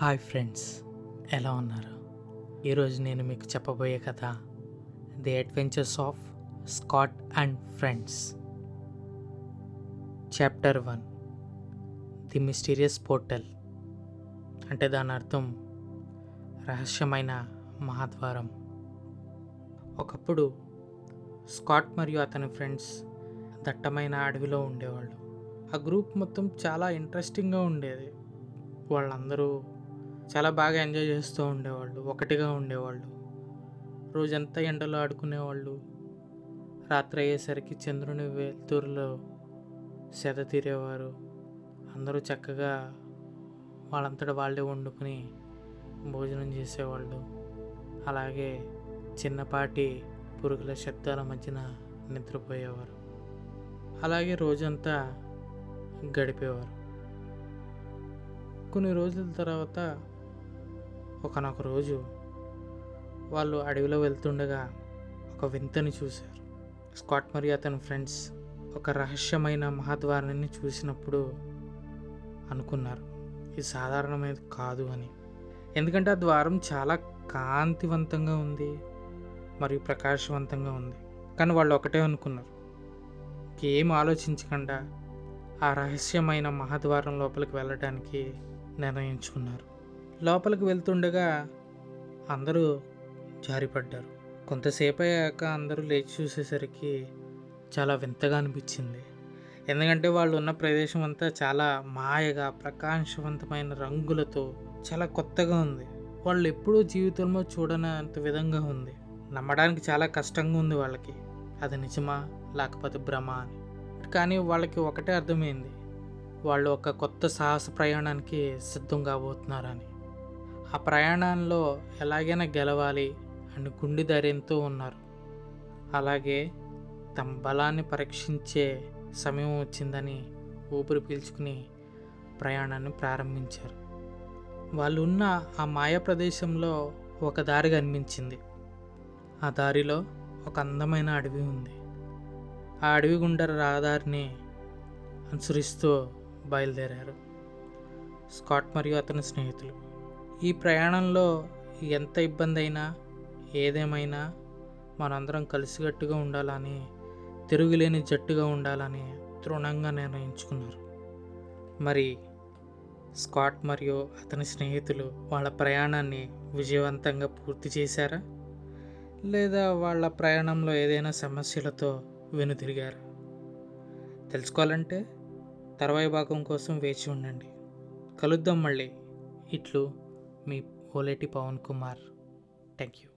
Hi friends ఎలా ఉన్నారు? ఈరోజు నేను మీకు చెప్పబోయే కథ the adventures of Scott and friends chapter one the mysterious portal అంటే దాని అర్థం రహస్యమైన మహాద్వారం. ఒకప్పుడు స్కాట్ మరియు అతని ఫ్రెండ్స్ దట్టమైన అడవిలో ఉండేవాళ్ళు. ఆ గ్రూప్ మొత్తం చాలా ఇంట్రెస్టింగ్గా ఉండేది. వాళ్ళందరూ చాలా బాగా ఎంజాయ్ చేస్తూ ఉండేవాళ్ళు ఒకటిగా ఉండేవాళ్ళు. రోజంతా ఎండలో ఆడుకునేవాళ్ళు. రాత్రి అయ్యేసరికి చంద్రుని వెలుతురులో సెద తీరేవారు. అందరూ చక్కగా వాళ్ళంతట వాళ్ళే వండుకుని భోజనం చేసేవాళ్ళు. అలాగే చిన్నపాటి పురుగుల శబ్దాల మధ్యన నిద్రపోయేవారు. అలాగే రోజంతా గడిపేవారు. కొన్ని రోజుల తర్వాత ఒకనొక రోజు వాళ్ళు అడవిలో వెళ్తుండగా ఒక వింతని చూశారు. స్కాట్ మరియు అతని ఫ్రెండ్స్ ఒక రహస్యమైన మహాద్వారాన్ని చూసినప్పుడు అనుకున్నారు ఇది సాధారణమైనది కాదు అని. ఎందుకంటే ఆ ద్వారం చాలా కాంతివంతంగా ఉంది మరియు ప్రకాశవంతంగా ఉంది. కానీ వాళ్ళు ఒకటే అనుకున్నారు ఏం ఆలోచించకుండా ఆ రహస్యమైన మహాద్వారం లోపలికి వెళ్ళడానికి నిర్ణయించుకున్నారు. లోపలికి వెళ్తుండగా అందరూ జారిపడ్డారు. కొంతసేపు అయ్యాక అందరూ లేచి చూసేసరికి చాలా వింతగా అనిపించింది. ఎందుకంటే వాళ్ళు ఉన్న ప్రదేశం అంతా చాలా మాయగా ప్రకాశవంతమైన రంగులతో చాలా కొత్తగా ఉంది. వాళ్ళు ఎప్పుడూ జీవితంలో చూడనంత విధంగా ఉంది. నమ్మడానికి చాలా కష్టంగా ఉంది వాళ్ళకి. అది నిజమా? లేకపోతే భ్రమ అని. కానీ వాళ్ళకి ఒకటే అర్థమైంది. వాళ్ళు ఒక కొత్త సాహస ప్రయాణానికి సిద్ధం కాబోతున్నారని ఆ ప్రయాణంలో ఎలాగైనా గెలవాలి అని గుండె ధైర్యంతో ఉన్నారు. అలాగే తమ బలాన్ని పరీక్షించే సమయం వచ్చిందని ఊపిరి పీల్చుకుని ప్రయాణాన్ని ప్రారంభించారు. వాళ్ళు ఉన్న ఆ మాయ ప్రదేశంలో ఒక దారి కనిపించింది. ఆ దారిలో ఒక అందమైన అడవి ఉంది. ఆ అడవి గుండా రహదారిని అనుసరిస్తూ బయలుదేరారు. స్కాట్ మరియు అతని స్నేహితులు. ఈ ప్రయాణంలో ఎంత ఇబ్బంది అయినా ఏదేమైనా మనందరం కలిసికట్టుగా ఉండాలని తిరుగులేని జట్టుగా ఉండాలని తృణంగా నిర్ణయించుకున్నారు. మరి స్కాట్ మరియు అతని స్నేహితులు వాళ్ళ ప్రయాణాన్ని విజయవంతంగా పూర్తి చేశారా? లేదా వాళ్ళ ప్రయాణంలో ఏదైనా సమస్యలతో వెనుతిరిగారా తెలుసుకోవాలంటే తర్వాయి భాగం కోసం వేచి ఉండండి. కలుద్దాం మళ్ళీ. ఇట్లు మీ ఓలేటి పవన్ కుమార్. Thank you